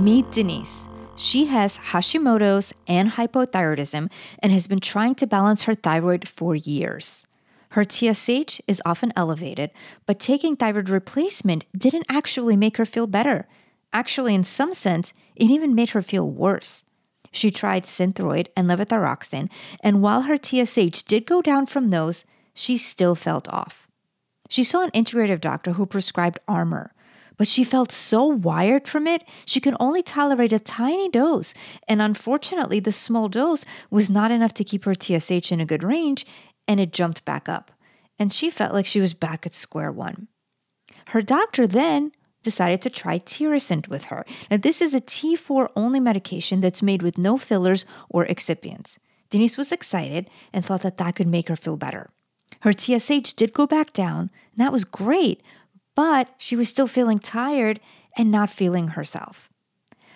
Meet Denise. She has Hashimoto's and hypothyroidism and has been trying to balance her thyroid for years. Her TSH is often elevated, but taking thyroid replacement didn't actually make her feel better. Actually, in some sense, it even made her feel worse. She tried Synthroid and levothyroxine, and while her TSH did go down from those, she still felt off. She saw an integrative doctor who prescribed Armour, but she felt so wired from it, she could only tolerate a tiny dose. And unfortunately, the small dose was not enough to keep her TSH in a good range, and it jumped back up. And she felt like she was back at square one. Her doctor then decided to try Tirosint with her. Now, this is a T4 only medication that's made with no fillers or excipients. Denise was excited and thought that that could make her feel better. Her TSH did go back down, and that was great, but she was still feeling tired and not feeling herself.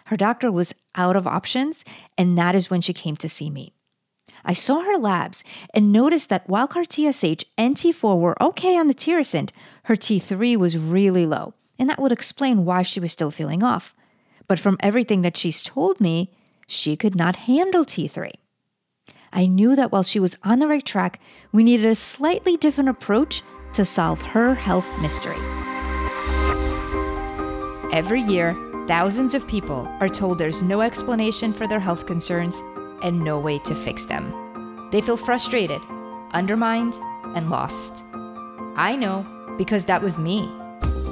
Her doctor was out of options, and that is when she came to see me. I saw her labs and noticed that while her TSH and T4 were okay on the Tirosint, her T3 was really low, and that would explain why she was still feeling off. But from everything that she's told me, she could not handle T3. I knew that while she was on the right track, we needed a slightly different approach to solve her health mystery. Every year, thousands of people are told there's no explanation for their health concerns and no way to fix them. They feel frustrated, undermined, and lost. I know because that was me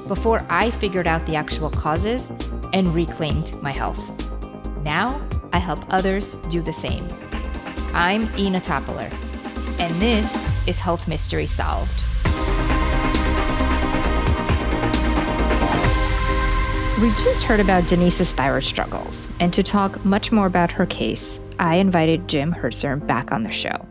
before I figured out the actual causes and reclaimed my health. Now I help others do the same. I'm Inna Topiler, and this is Health Mystery Solved. We just heard about Denise's thyroid struggles, and to talk much more about her case, I invited Jim Hrncir back on the show.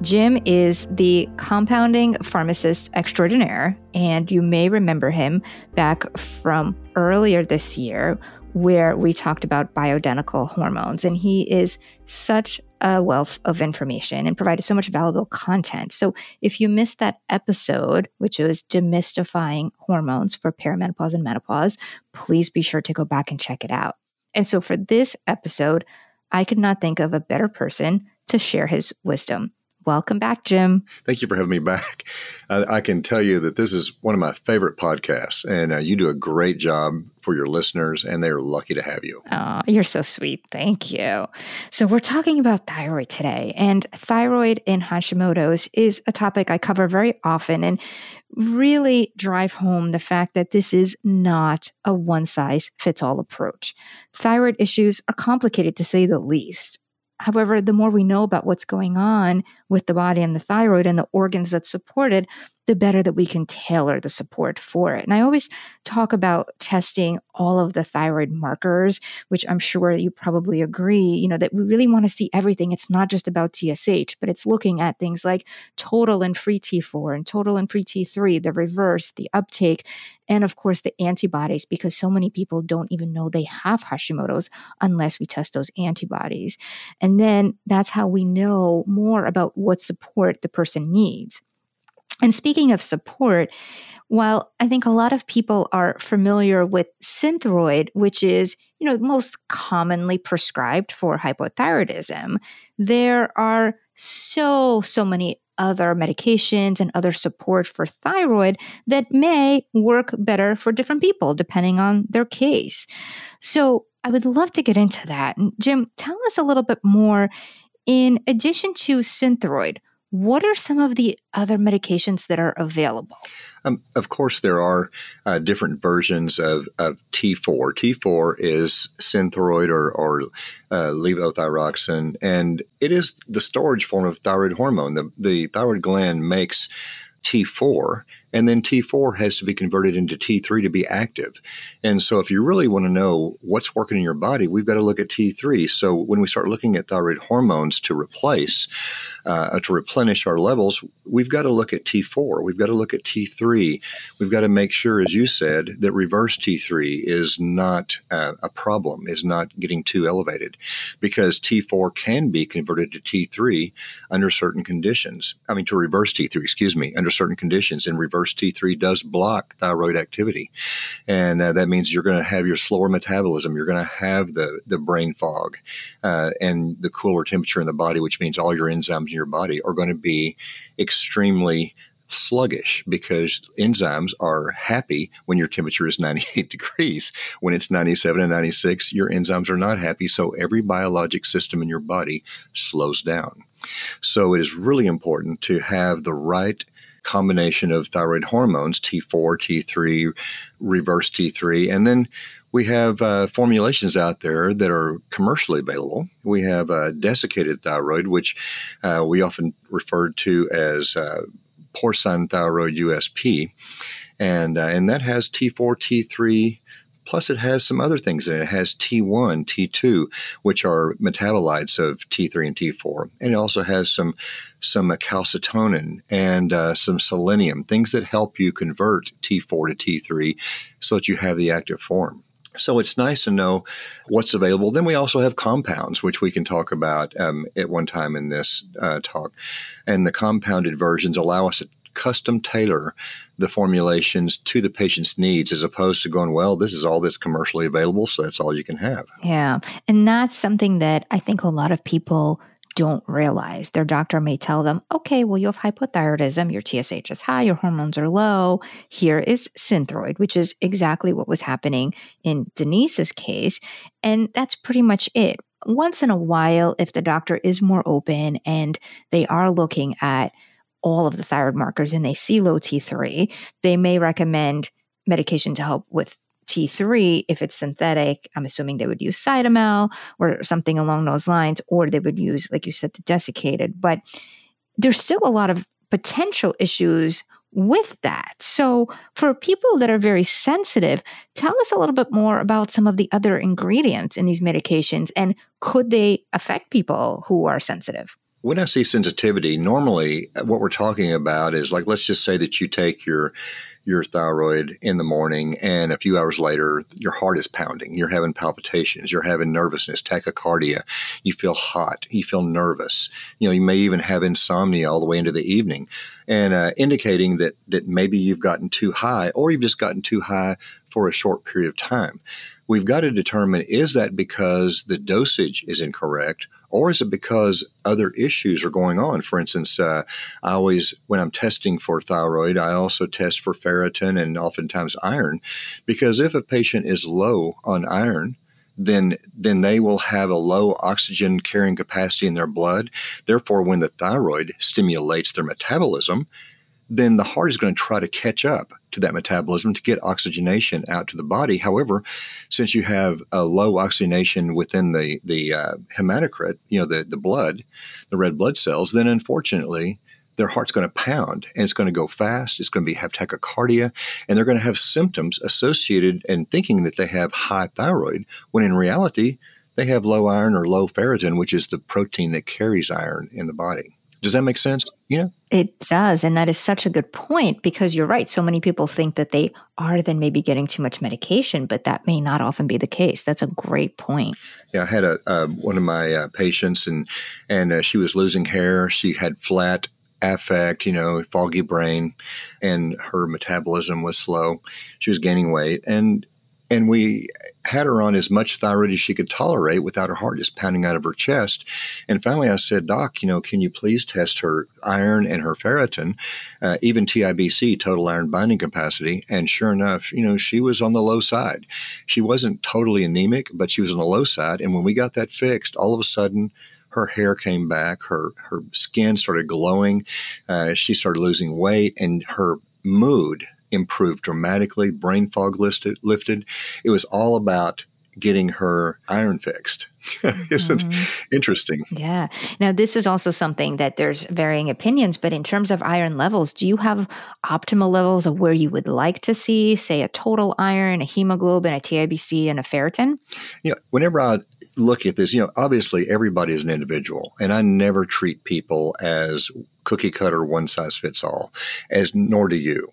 Jim is the compounding pharmacist extraordinaire, and you may remember him back from earlier this year where we talked about bioidentical hormones. And he is such a wealth of information and provided so much valuable content. So if you missed that episode, which was demystifying hormones for perimenopause and menopause, please be sure to go back and check it out. And so for this episode, I could not think of a better person to share his wisdom. Welcome back, Jim. Thank you for having me back. Uh, I can tell you that this is one of my favorite podcasts, and uh, you do a great job for your listeners, and they're lucky to have you. Oh, you're so sweet. Thank you. So, we're talking about thyroid today, and thyroid in Hashimoto's is a topic I cover very often and really drive home the fact that this is not a one size fits all approach. Thyroid issues are complicated to say the least. However, the more we know about what's going on with the body and the thyroid and the organs that support it, the better that we can tailor the support for it. And I always talk about testing all of the thyroid markers, which I'm sure you probably agree, you know, that we really want to see everything. It's not just about TSH, but it's looking at things like total and free T4 and total and free T3, the reverse, the uptake, and of course the antibodies, because so many people don't even know they have Hashimoto's unless we test those antibodies. And then that's how we know more about what support the person needs. And speaking of support, while I think a lot of people are familiar with Synthroid, which is, you know, most commonly prescribed for hypothyroidism, there are so, so many other medications and other support for thyroid that may work better for different people depending on their case. So I would love to get into that. And Jim, tell us a little bit more. In addition to Synthroid, what are some of the other medications that are available? Um, of course, there are uh, different versions of, of, T4. T4 is Synthroid or, or uh, levothyroxine, and it is the storage form of thyroid hormone. The, the thyroid gland makes T4, and then T4 has to be converted into T3 to be active. And so, if you really want to know what's working in your body, we've got to look at T3. So, when we start looking at thyroid hormones to replace, uh, to replenish our levels, we've got to look at T4. We've got to look at T3. We've got to make sure, as you said, that reverse T3 is not uh, a problem, is not getting too elevated, because T4 can be converted to T3 under certain conditions. I mean, to reverse T3, excuse me, under certain conditions. And reverse reverse T3 does block thyroid activity. And uh, that means you're going to have your slower metabolism. You're going to have the, the brain fog uh, and the cooler temperature in the body, which means all your enzymes in your body are going to be extremely sluggish because enzymes are happy when your temperature is 98 degrees. When it's 97 and 96, your enzymes are not happy. So every biologic system in your body slows down. So it is really important to have the right combination of thyroid hormones, T4, T3, reverse T3, and then we have uh, formulations out there that are commercially available. We have uh, desiccated thyroid, which uh, we often refer to as uh, porcine thyroid USP, and uh, and that has T4, T3. Plus, it has some other things in it. It has T1, T2, which are metabolites of T3 and T4, and it also has some some calcitonin and uh, some selenium, things that help you convert T4 to T3, so that you have the active form. So it's nice to know what's available. Then we also have compounds, which we can talk about um, at one time in this uh, talk. And the compounded versions allow us to custom tailor the formulations to the patient's needs as opposed to going, well, this is all that's commercially available, so that's all you can have. Yeah. And that's something that I think a lot of people don't realize. Their doctor may tell them, okay, well, you have hypothyroidism, your TSH is high, your hormones are low. Here is synthroid, which is exactly what was happening in Denise's case. And that's pretty much it. Once in a while, if the doctor is more open and they are looking at all of the thyroid markers and they see low T3, they may recommend medication to help with T3, if it's synthetic, I'm assuming they would use Cytomel or something along those lines, or they would use, like you said, the desiccated. But there's still a lot of potential issues with that. So, for people that are very sensitive, tell us a little bit more about some of the other ingredients in these medications and could they affect people who are sensitive? When I see sensitivity, normally what we're talking about is like, let's just say that you take your your thyroid in the morning and a few hours later your heart is pounding. You're having palpitations. You're having nervousness tachycardia. You feel hot. You feel nervous. You know you may even have insomnia all the way into the evening. And uh, indicating that that maybe you've gotten too high or you've just gotten too high for a short period of time. We've got to determine is that because the dosage is incorrect or is it because other issues are going on? For instance, uh, I always, when I'm testing for thyroid, I also test for ferritin and oftentimes iron, because if a patient is low on iron, then then they will have a low oxygen carrying capacity in their blood. Therefore, when the thyroid stimulates their metabolism, then the heart is going to try to catch up to that metabolism to get oxygenation out to the body. However, since you have a low oxygenation within the the uh, hematocrit, you know the the blood, the red blood cells, then unfortunately their heart's going to pound and it's going to go fast. It's going to be have tachycardia, and they're going to have symptoms associated and thinking that they have high thyroid when in reality they have low iron or low ferritin, which is the protein that carries iron in the body. Does that make sense? You know? It does. And that is such a good point because you're right. So many people think that they are then maybe getting too much medication, but that may not often be the case. That's a great point. Yeah, I had a uh, one of my uh, patients, and and uh, she was losing hair. She had flat affect, you know, foggy brain, and her metabolism was slow. She was gaining weight, and and we had her on as much thyroid as she could tolerate without her heart just pounding out of her chest. And finally, I said, Doc, you know, can you please test her iron and her ferritin, uh, even TIBC, total iron binding capacity? And sure enough, you know, she was on the low side. She wasn't totally anemic, but she was on the low side. And when we got that fixed, all of a sudden, her hair came back, her her skin started glowing, uh, she started losing weight, and her mood improved dramatically, brain fog listed, lifted. It was all about getting her iron fixed. Isn't mm-hmm. interesting? Yeah. Now, this is also something that there's varying opinions, but in terms of iron levels, do you have optimal levels of where you would like to see, say, a total iron, a hemoglobin, a TIBC, and a ferritin? You know, whenever I look at this, you know, obviously everybody is an individual, and I never treat people as cookie cutter, one size fits all, as nor do you.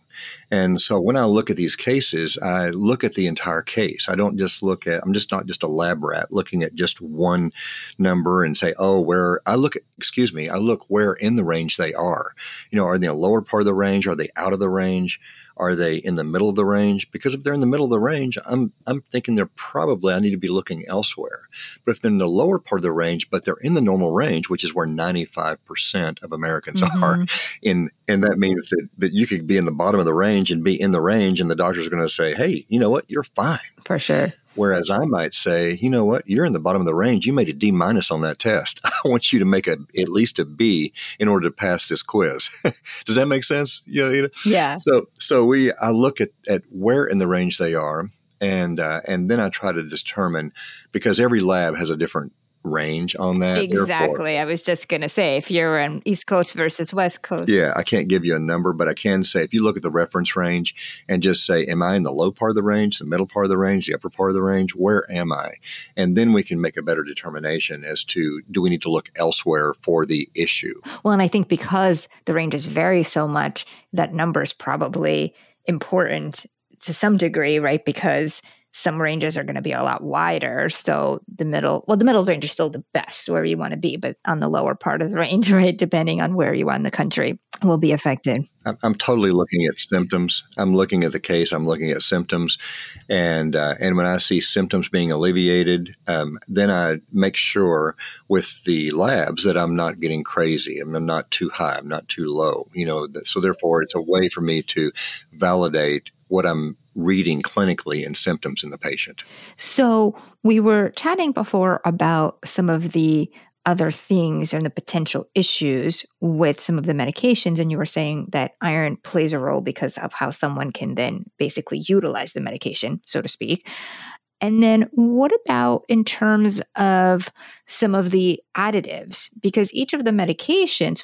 And so when I look at these cases, I look at the entire case. I don't just look at, I'm just not just a lab rat looking at just one number and say, oh, where I look at, excuse me, I look where in the range they are. You know, are they in the lower part of the range? Are they out of the range? Are they in the middle of the range? Because if they're in the middle of the range, I'm I'm thinking they're probably I need to be looking elsewhere. But if they're in the lower part of the range, but they're in the normal range, which is where 95% of Americans mm-hmm. are, in and that means that, that you could be in the bottom of the range and be in the range, and the doctors going to say, "Hey, you know what? You're fine." For sure. Whereas I might say, you know what, you're in the bottom of the range. You made a D minus on that test. I want you to make a at least a B in order to pass this quiz. Does that make sense? Yeah, you know? yeah. So so we I look at at where in the range they are, and uh, and then I try to determine because every lab has a different range on that. Exactly. Therefore, I was just going to say if you're on East Coast versus West Coast. Yeah, I can't give you a number, but I can say if you look at the reference range and just say, am I in the low part of the range, the middle part of the range, the upper part of the range? Where am I? And then we can make a better determination as to do we need to look elsewhere for the issue? Well, and I think because the ranges vary so much, that number is probably important to some degree, right? Because some ranges are going to be a lot wider. So the middle, well, the middle range is still the best where you want to be, but on the lower part of the range, right, depending on where you are in the country, will be affected. I'm totally looking at symptoms. I'm looking at the case. I'm looking at symptoms, and uh, and when I see symptoms being alleviated, um, then I make sure with the labs that I'm not getting crazy. I'm not too high. I'm not too low. You know, so therefore, it's a way for me to validate what I'm reading clinically in symptoms in the patient. So, we were chatting before about some of the other things and the potential issues with some of the medications. And you were saying that iron plays a role because of how someone can then basically utilize the medication, so to speak. And then, what about in terms of some of the additives? Because each of the medications,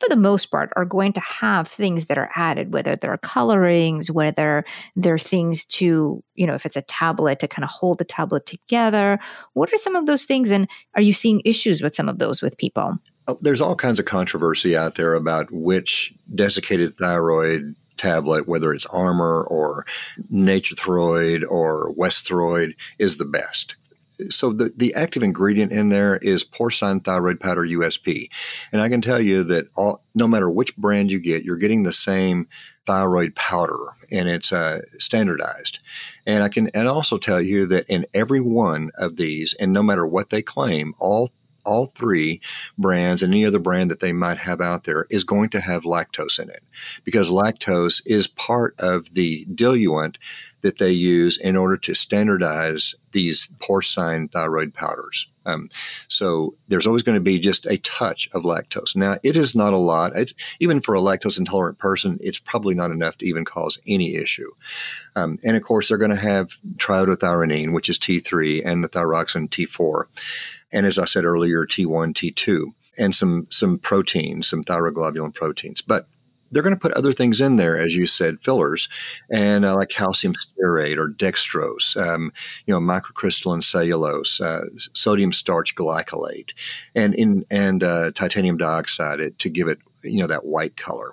for the most part, are going to have things that are added, whether they're colorings, whether they're things to, you know, if it's a tablet to kind of hold the tablet together. What are some of those things? And are you seeing issues with some of those with people? Oh, there's all kinds of controversy out there about which desiccated thyroid tablet, whether it's Armour or Nature-Throid or Westhroid, is the best so the, the active ingredient in there is porcine thyroid powder USP. And I can tell you that all, no matter which brand you get, you're getting the same thyroid powder and it's uh, standardized. And I can and also tell you that in every one of these, and no matter what they claim, all all three brands and any other brand that they might have out there is going to have lactose in it because lactose is part of the diluent that they use in order to standardize these porcine thyroid powders. Um, so there's always going to be just a touch of lactose. Now, it is not a lot. It's even for a lactose intolerant person, it's probably not enough to even cause any issue. Um, and of course, they're going to have triiodothyronine, which is T3, and the thyroxine T4, and as I said earlier, T1, T2, and some some proteins, some thyroglobulin proteins. But they're going to put other things in there, as you said, fillers, and uh, like calcium stearate or dextrose, um, you know, microcrystalline cellulose, uh, sodium starch glycolate, and in and uh, titanium dioxide to give it, you know, that white color.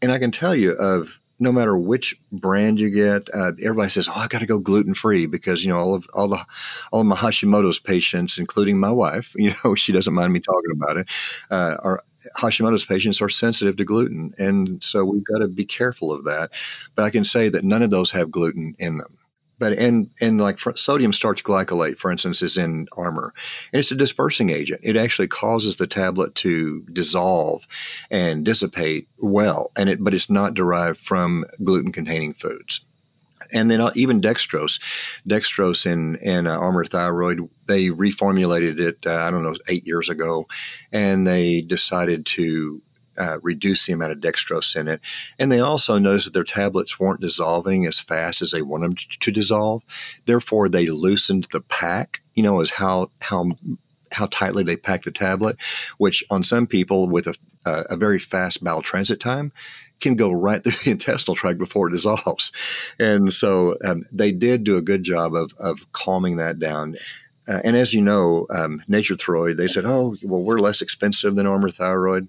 And I can tell you of no matter which brand you get, uh, everybody says, "Oh, I got to go gluten free," because you know all of all the all of my Hashimoto's patients, including my wife, you know, she doesn't mind me talking about it, uh, are Hashimoto's patients are sensitive to gluten, and so we've got to be careful of that. But I can say that none of those have gluten in them but and and like sodium starch glycolate, for instance, is in Armour, and it's a dispersing agent. It actually causes the tablet to dissolve and dissipate well, and it but it's not derived from gluten-containing foods. And then uh, even dextrose, dextrose in in uh, Armour Thyroid, they reformulated it. Uh, I don't know, eight years ago, and they decided to uh, reduce the amount of dextrose in it. And they also noticed that their tablets weren't dissolving as fast as they want them to, to dissolve. Therefore, they loosened the pack, you know, as how, how, how tightly they pack the tablet, which on some people with a, a, very fast bowel transit time can go right through the intestinal tract before it dissolves. And so um, they did do a good job of, of calming that down. Uh, and as you know, um, Nature-Throid, they said, oh, well, we're less expensive than Armour Thyroid.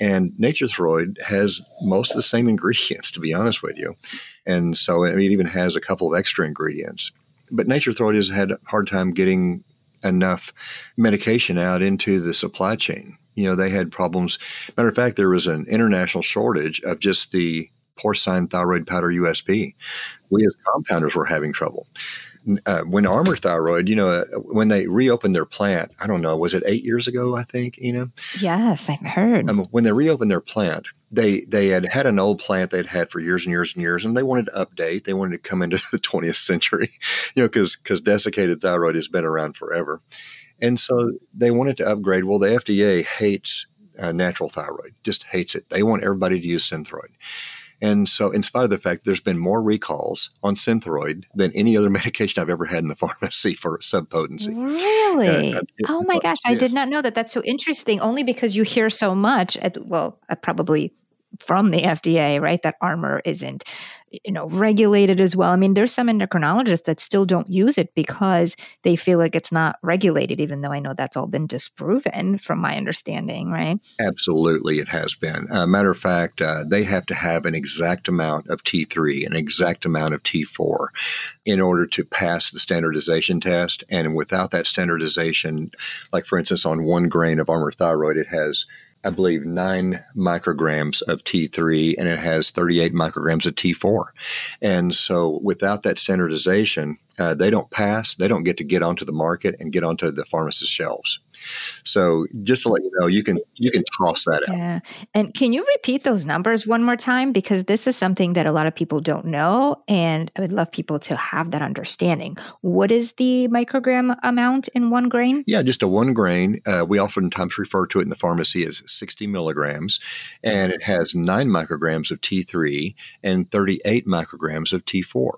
And Nature-Throid has most of the same ingredients, to be honest with you. And so it even has a couple of extra ingredients. But Nature-Throid has had a hard time getting enough medication out into the supply chain. You know, they had problems. Matter of fact, there was an international shortage of just the porcine thyroid powder USP. We as compounders were having trouble uh, when Armour Thyroid, you know, uh, when they reopened their plant, I don't know, was it eight years ago? I think you know. Yes, I've heard. Um, when they reopened their plant, they they had had an old plant they'd had for years and years and years, and they wanted to update. They wanted to come into the 20th century, you know, because because desiccated thyroid has been around forever, and so they wanted to upgrade. Well, the FDA hates uh, natural thyroid, just hates it. They want everybody to use Synthroid. And so, in spite of the fact there's been more recalls on Synthroid than any other medication I've ever had in the pharmacy for subpotency. Really? Uh, uh oh my gosh, I did not know that. That's so interesting. Only because you hear so much. At, well, uh, probably from the FDA, right? That Armour isn't you know regulated as well. I mean there's some endocrinologists that still don't use it because they feel like it's not regulated even though i know that's all been disproven from my understanding right? Absolutely it has been. Uh, matter of fact uh, they have to have an exact amount of t3 an exact amount of t4 in order to pass the standardization test. And without that standardization like for instance on one grain of Armour thyroid it has I believe, nine micrograms of T3 and it has 38 micrograms of T4. And so without that standardization, uh, they don't pass, they don't get to get onto the market and get onto the pharmacist shelves. So just to let you know, you can you can toss that out. Yeah. And can you repeat those numbers one more time? Because this is something that a lot of people don't know. And I would love people to have that understanding. What is the microgram amount in one grain? Yeah, just a one grain. Uh, we oftentimes refer to it in the pharmacy as 60 milligrams. And it has nine micrograms of T3 and 38 micrograms of T4.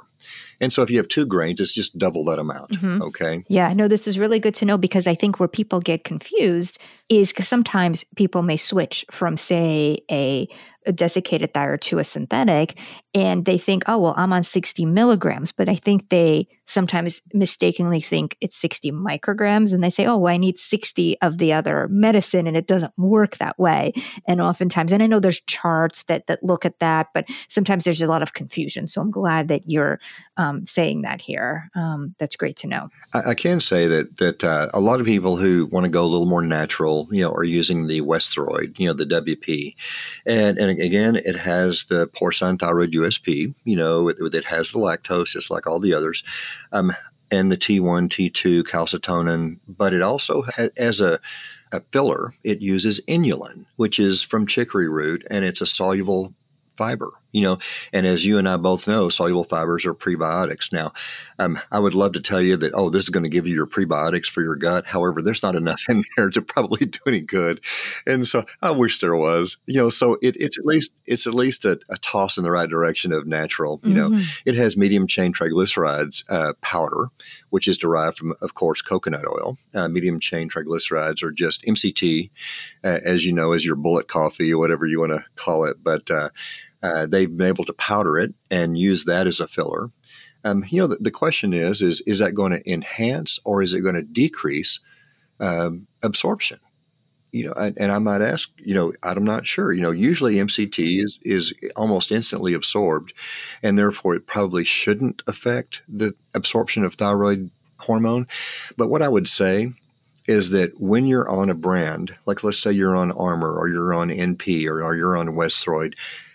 And so if you have two grains, it's just double that amount. Mm-hmm. Okay. Yeah, no, this is really good to know because I think where people get confused is because sometimes people may switch from, say, a a desiccated thyroid to a synthetic and they think oh well i'm on 60 milligrams but i think they sometimes mistakenly think it's 60 micrograms and they say oh well i need 60 of the other medicine and it doesn't work that way. And oftentimes and i know there's charts that that look at that but sometimes there's a lot of confusion so i'm glad that you're um, saying that here. Um, that's great to know. I, I can say that that uh, a lot of people who want to go a little more natural you know are using the westhroid you know the wp and and again, it has the porcine thyroid USP. You know, it, it has the lactose just like all the others, um, and the T1, T2 calcitonin. But it also has, as a a filler, it uses inulin, which is from chicory root, and it's a soluble fiber you know and as you and i both know soluble fibers are prebiotics. Now um, i would love to tell you that oh this is going to give you your prebiotics for your gut. However there's not enough in there to probably do any good. And so i wish there was you know so it, it's at least it's at least a, a, toss in the right direction of natural you mm-hmm. know it has medium chain triglycerides uh, powder which is derived from of course coconut oil. Uh, medium chain triglycerides are just mct uh, as you know as your bullet coffee or whatever you want to call it. But uh, they've been able to powder it and use that as a filler. Um, you know, the, the, question is, is is that going to enhance or is it going to decrease um, absorption? You know, and, and, I might ask, you know, I'm not sure. You know, usually MCT is is almost instantly absorbed, and therefore it probably shouldn't affect the absorption of thyroid hormone. But what I would say is that when you're on a brand, like let's say you're on Armour or you're on NP or, or you're on Westhroid,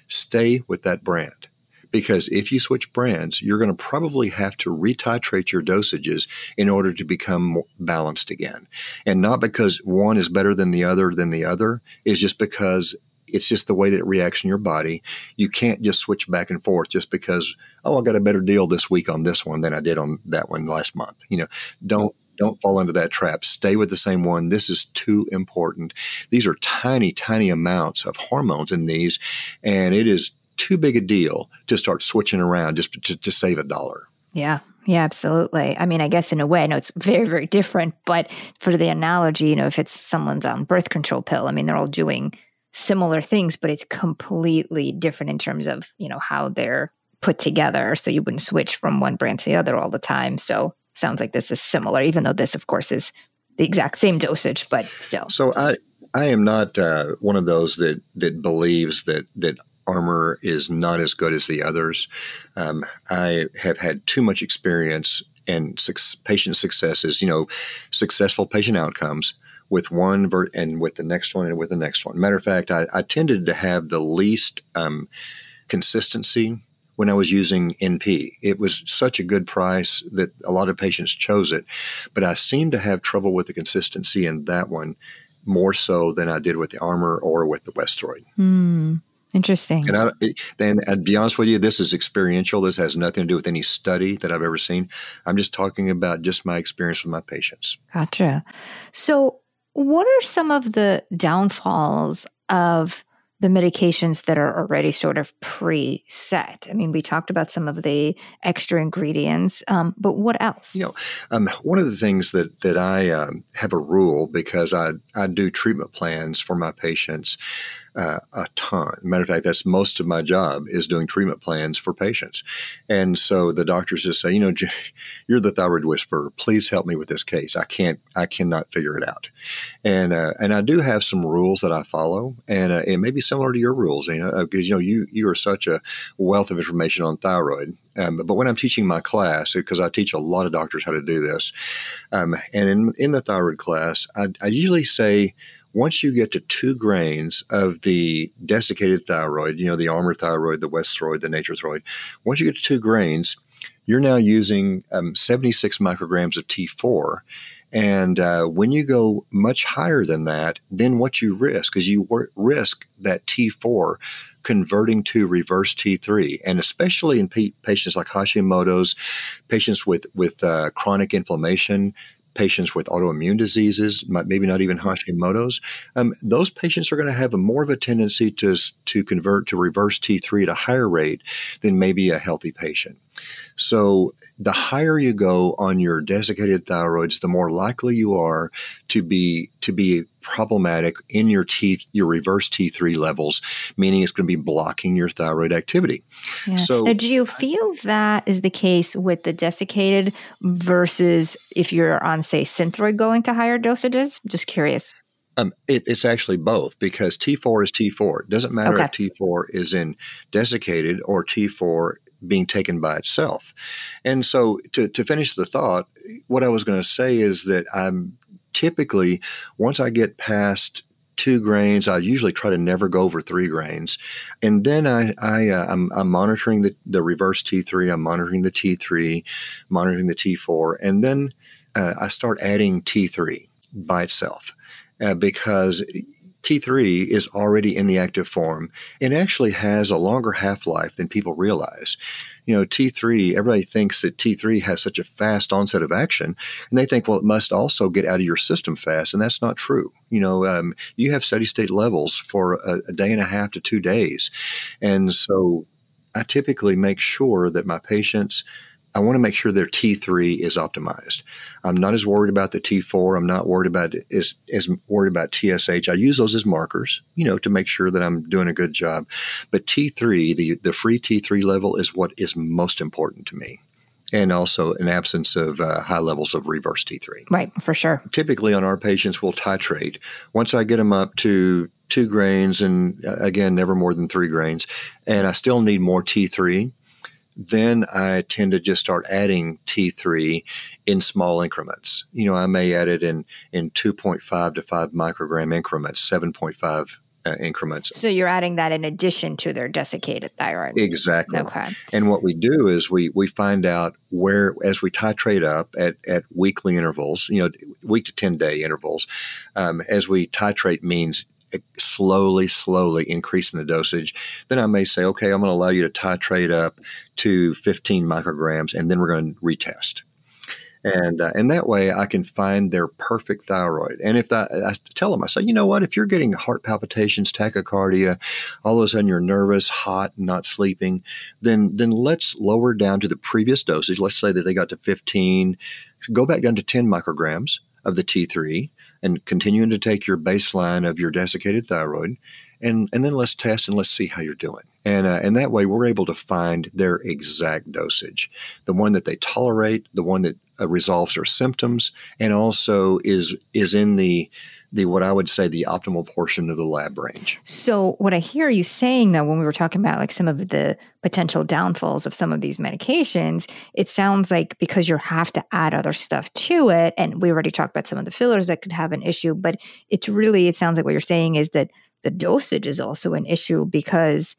stay with that brand. Because if you switch brands, you're going to probably have to retitrate your dosages in order to become balanced again. And not because one is better than the other than the other, is just because it's just the way that it reacts in your body. You can't just switch back and forth just because, oh, I got a better deal this week on this one than I did on that one last month. You know, don't don't fall into that trap. Stay with the same one. This is too important. These are tiny, tiny amounts of hormones in these, and it is too big a deal to start switching around just to, to save a dollar. Yeah. Yeah, absolutely. I mean, I guess in a way, I know it's very, very different, but for the analogy, you know, if it's someone's on birth control pill, I mean, they're all doing similar things, but it's completely different in terms of, you know, how they're put together. So you wouldn't switch from one brand to the other all the time. So sounds like this is similar, even though this, of course, is the exact same dosage, but still. So I, I am not uh, one of those that that believes that that Armour is not as good as the others. Um, I have had too much experience and su- patient successes, you know, successful patient outcomes with one ver- and with the next one and with the next one. Matter of fact, I, I tended to have the least um, consistency when I was using NP. It was such a good price that a lot of patients chose it, but I seemed to have trouble with the consistency in that one more so than I did with the Armour or with the Westhroid. Mm. Interesting. And I, then, and be honest with you, this is experiential. This has nothing to do with any study that I've ever seen. I'm just talking about just my experience with my patients. Gotcha. So, what are some of the downfalls of the medications that are already sort of preset? I mean, we talked about some of the extra ingredients, um, but what else? You know, um, one of the things that that I um, have a rule because I I do treatment plans for my patients uh, a ton. Matter of fact, that's most of my job is doing treatment plans for patients. And so the doctors just say, you know, you're the thyroid whisperer. Please help me with this case. I can't, I cannot figure it out. And uh, and I do have some rules that I follow, and uh, it may be similar to your rules, you know, because you know you you are such a wealth of information on thyroid. Um, but when I'm teaching my class, because I teach a lot of doctors how to do this, um, and in in the thyroid class, I, I usually say once you get to two grains of the desiccated thyroid, you know, the Armour thyroid, the Westhroid, the Nature-Throid, once you get to two grains, you're now using um, 76 micrograms of T4. And uh, when you go much higher than that, then what you risk is you risk that T4 converting to reverse T3, and especially in p- patients like Hashimoto's, patients with with uh, chronic inflammation, patients with autoimmune diseases, maybe not even Hashimoto's, um, those patients are going to have a more of a tendency to, to convert to reverse T3 at a higher rate than maybe a healthy patient. So the higher you go on your desiccated thyroids, the more likely you are to be to be problematic in your T your reverse T3 levels, meaning it's going to be blocking your thyroid activity. Yeah. So now, do you feel that is the case with the desiccated versus if you're on say synthroid going to higher dosages? Just curious. Um, it, it's actually both because T4 is T4. It doesn't matter okay. if T4 is in desiccated or T4 being taken by itself. And so, to, to finish the thought, what I was going to say is that I'm typically, once I get past two grains. I usually try to never go over three grains, and then I, I uh, I'm, I'm, monitoring the, the reverse T3. I'm monitoring the T3, monitoring the T4, and then uh, I start adding T3 by itself uh, because T3 is already in the active form and actually has a longer half life than people realize. You know, T3, everybody thinks that T3 has such a fast onset of action, and they think, well, it must also get out of your system fast, and that's not true. You know, um, you have steady state levels for a, a day and a half to two days. And so I typically make sure that my patients I want to make sure their T3 is optimized. I'm not as worried about the T4. I'm not worried about as, as worried about TSH. I use those as markers, you know, to make sure that I'm doing a good job. But T3, the, the free T3 level is what is most important to me. And also an absence of uh, high levels of reverse T3. Right, for sure. Typically on our patients, we'll titrate. Once I get them up to two grains and uh, again, never more than three grains, and I still need more T3, then I tend to just start adding T3 in small increments. You know, I may add it in, in 2.5 to 5 microgram increments, 7.5 uh, increments. So you're adding that in addition to their desiccated thyroid. Exactly. Okay. And what we do is we we find out where as we titrate up at at weekly intervals, you know, week to ten day intervals. Um, as we titrate means slowly, slowly increasing the dosage, then I may say, okay, I'm going to allow you to titrate up to 15 micrograms, and then we're going to retest. And uh, and that way, I can find their perfect thyroid. And if that, I tell them, I say, you know what? If you're getting heart palpitations, tachycardia, all of a sudden you're nervous, hot, not sleeping, then then let's lower down to the previous dosage. Let's say that they got to 15, go back down to 10 micrograms of the T3 and continuing to take your baseline of your desiccated thyroid, and and then let's test and let's see how you're doing. And uh, and that way we're able to find their exact dosage, the one that they tolerate, the one that uh, resolves their symptoms, and also is is in the the what I would say the optimal portion of the lab range. So what I hear you saying though when we were talking about like some of the potential downfalls of some of these medications, it sounds like because you have to add other stuff to it and we already talked about some of the fillers that could have an issue, but it's really it sounds like what you're saying is that the dosage is also an issue because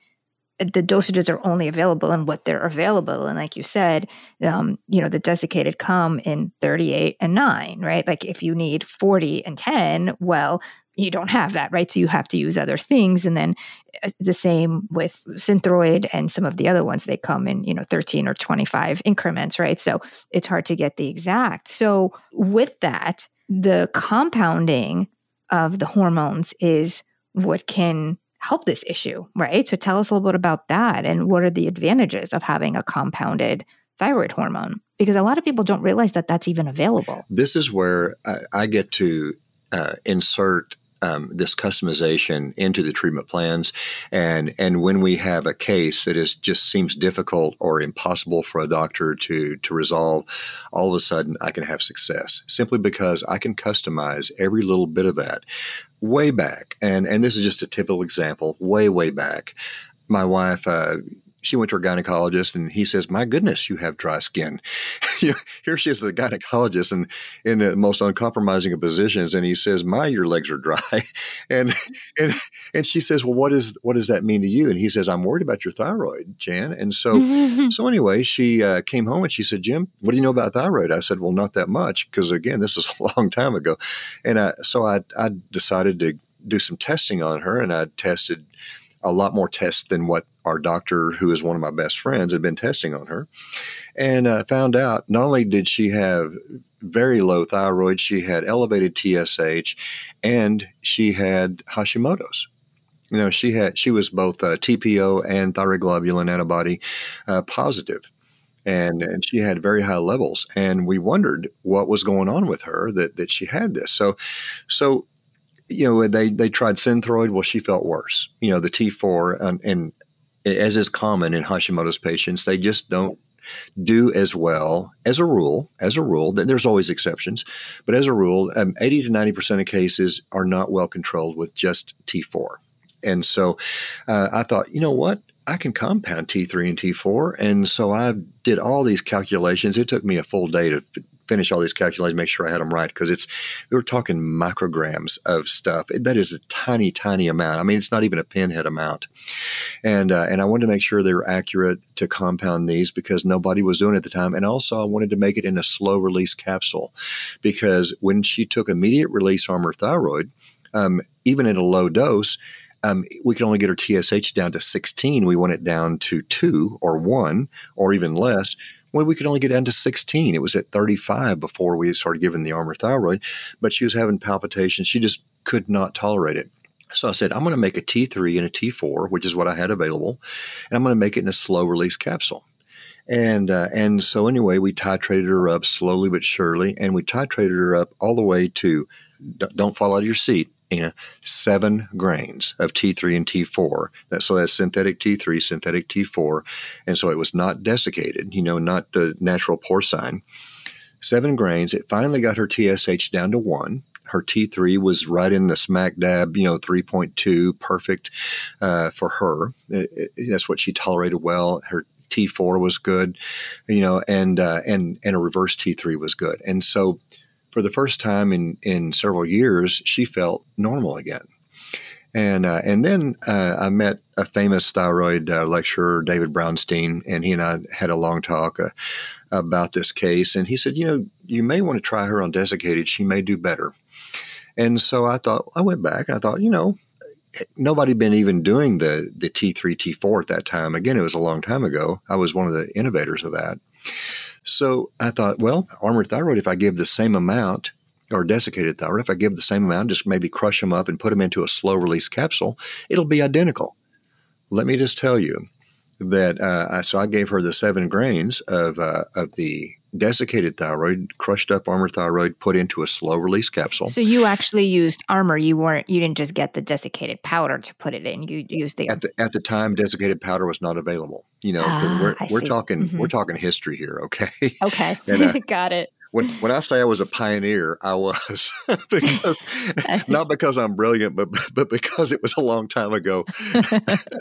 the dosages are only available in what they're available. And like you said, um, you know, the desiccated come in 38 and 9, right? Like if you need 40 and 10, well, you don't have that, right? So you have to use other things. And then uh, the same with Synthroid and some of the other ones, they come in, you know, 13 or 25 increments, right? So it's hard to get the exact. So with that, the compounding of the hormones is what can help this issue, right? So tell us a little bit about that and what are the advantages of having a compounded thyroid hormone? Because a lot of people don't realize that that's even available. This is where I, I get to uh, insert um, this customization into the treatment plans, and and when we have a case that is just seems difficult or impossible for a doctor to to resolve, all of a sudden I can have success simply because I can customize every little bit of that. Way back, and and this is just a typical example. Way way back, my wife uh, she went to her gynecologist and he says, My goodness, you have dry skin. Here she is, the gynecologist, and in the most uncompromising of positions. And he says, My, your legs are dry. and and and she says, Well, what is what does that mean to you? And he says, I'm worried about your thyroid, Jan. And so so anyway, she uh, came home and she said, Jim, what do you know about thyroid? I said, Well, not that much, because again, this was a long time ago. And I, so I, I decided to do some testing on her, and I tested a lot more tests than what our doctor, who is one of my best friends, had been testing on her, and uh, found out not only did she have very low thyroid, she had elevated TSH, and she had Hashimoto's. You know, she had she was both uh, TPO and thyroglobulin antibody uh, positive, and and she had very high levels. And we wondered what was going on with her that that she had this. So, so you know, they they tried Synthroid. Well, she felt worse. You know, the T4 and, and as is common in Hashimoto's patients, they just don't do as well as a rule. As a rule, then there's always exceptions, but as a rule, um, 80 to 90 percent of cases are not well controlled with just T4. And so, uh, I thought, you know what? I can compound T3 and T4. And so I did all these calculations. It took me a full day to finish all these calculations, make sure I had them right because it's we're talking micrograms of stuff. That is a tiny, tiny amount. I mean, it's not even a pinhead amount, and uh, and I wanted to make sure they were accurate to compound these because nobody was doing it at the time, and also I wanted to make it in a slow release capsule because when she took immediate release Armour thyroid, um, even at a low dose. Um, we could only get her TSH down to 16. We want it down to two or one or even less well, we could only get down to 16. It was at 35 before we started giving the Armour thyroid, but she was having palpitations. She just could not tolerate it. So I said, I'm going to make a T3 and a T4, which is what I had available, and I'm going to make it in a slow release capsule. And uh, and so anyway, we titrated her up slowly but surely, and we titrated her up all the way to don't fall out of your seat you know, seven grains of T3 and T4. That, so that's synthetic T3, synthetic T4. And so it was not desiccated, you know, not the natural porcine. Seven grains. It finally got her TSH down to one. Her T3 was right in the smack dab, you know, 3.2, perfect uh, for her. It, it, that's what she tolerated well. Her T4 was good, you know, and uh, and and a reverse T3 was good. And so for the first time in, in several years, she felt normal again. And uh, and then uh, I met a famous thyroid uh, lecturer, David Brownstein, and he and I had a long talk uh, about this case. And he said, you know, you may want to try her on desiccated; she may do better. And so I thought, I went back and I thought, you know, nobody had been even doing the the T three T four at that time. Again, it was a long time ago. I was one of the innovators of that. So I thought, well, Armour thyroid, if I give the same amount, or desiccated thyroid, if I give the same amount, just maybe crush them up and put them into a slow release capsule, it'll be identical. Let me just tell you that. Uh, so I gave her the seven grains of uh, of the desiccated thyroid, crushed up Armour thyroid, put into a slow release capsule. So you actually used Armour. You weren't. You didn't just get the desiccated powder to put it in. You used the at the at the time desiccated powder was not available. You know, ah, we're we're talking mm-hmm. we're talking history here. Okay. Okay. and, uh, Got it. When when I say I was a pioneer, I was because, not because I'm brilliant, but but because it was a long time ago.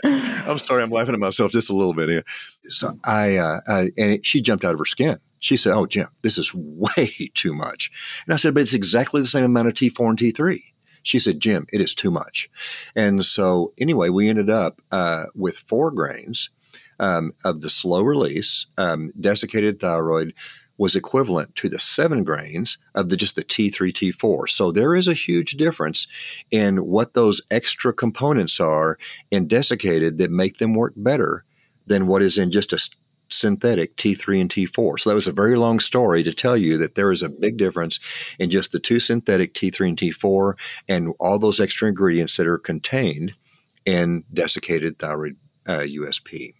I'm sorry, I'm laughing at myself just a little bit. Here. So I, uh, I and it, she jumped out of her skin. She said, "Oh, Jim, this is way too much." And I said, "But it's exactly the same amount of T4 and T3." She said, "Jim, it is too much." And so anyway, we ended up uh, with four grains. Um, of the slow release um, desiccated thyroid was equivalent to the seven grains of the just the T3 T4. So there is a huge difference in what those extra components are in desiccated that make them work better than what is in just a synthetic T3 and T4. So that was a very long story to tell you that there is a big difference in just the two synthetic T3 and T4 and all those extra ingredients that are contained in desiccated thyroid uh, USP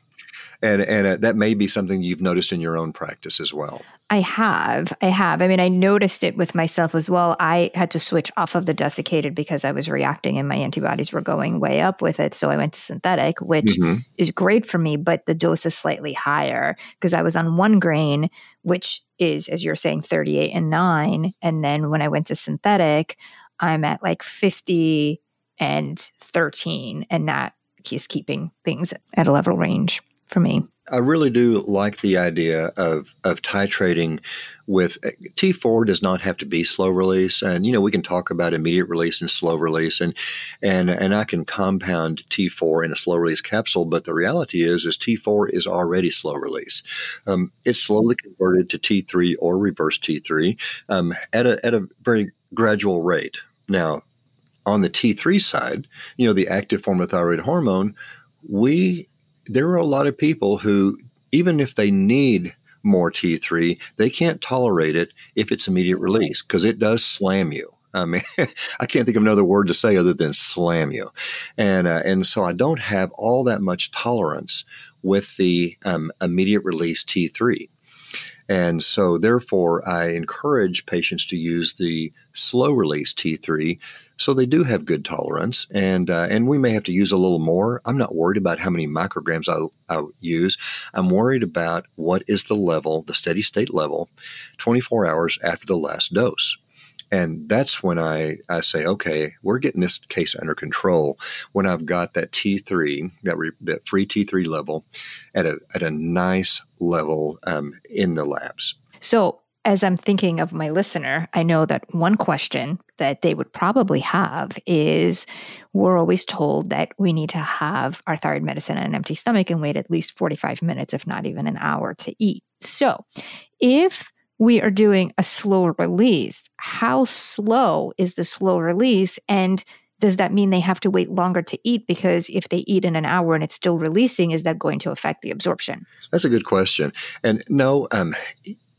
and and uh, that may be something you've noticed in your own practice as well. I have, I have. I mean, I noticed it with myself as well. I had to switch off of the desiccated because I was reacting, and my antibodies were going way up with it. So I went to synthetic, which mm-hmm. is great for me, but the dose is slightly higher because I was on one grain, which is, as you're saying, 38 and nine, and then when I went to synthetic, I'm at like 50 and 13, and that is keeping things at a level range for me. I really do like the idea of of titrating with T4 does not have to be slow release and you know we can talk about immediate release and slow release and and and I can compound T4 in a slow release capsule but the reality is is T4 is already slow release um, it's slowly converted to T3 or reverse T3 um, at a at a very gradual rate now on the T3 side you know the active form of thyroid hormone we there are a lot of people who, even if they need more T3, they can't tolerate it if it's immediate release because it does slam you. I mean, I can't think of another word to say other than slam you, and uh, and so I don't have all that much tolerance with the um, immediate release T3. And so, therefore, I encourage patients to use the slow release T3 so they do have good tolerance. And, uh, and we may have to use a little more. I'm not worried about how many micrograms I, I use. I'm worried about what is the level, the steady state level, 24 hours after the last dose. And that's when I, I say, okay, we're getting this case under control when I've got that T3, that, re, that free T3 level at a, at a nice level um, in the labs. So, as I'm thinking of my listener, I know that one question that they would probably have is we're always told that we need to have our thyroid medicine on an empty stomach and wait at least 45 minutes, if not even an hour, to eat. So, if we are doing a slow release. How slow is the slow release? And does that mean they have to wait longer to eat? Because if they eat in an hour and it's still releasing, is that going to affect the absorption? That's a good question. And no, um,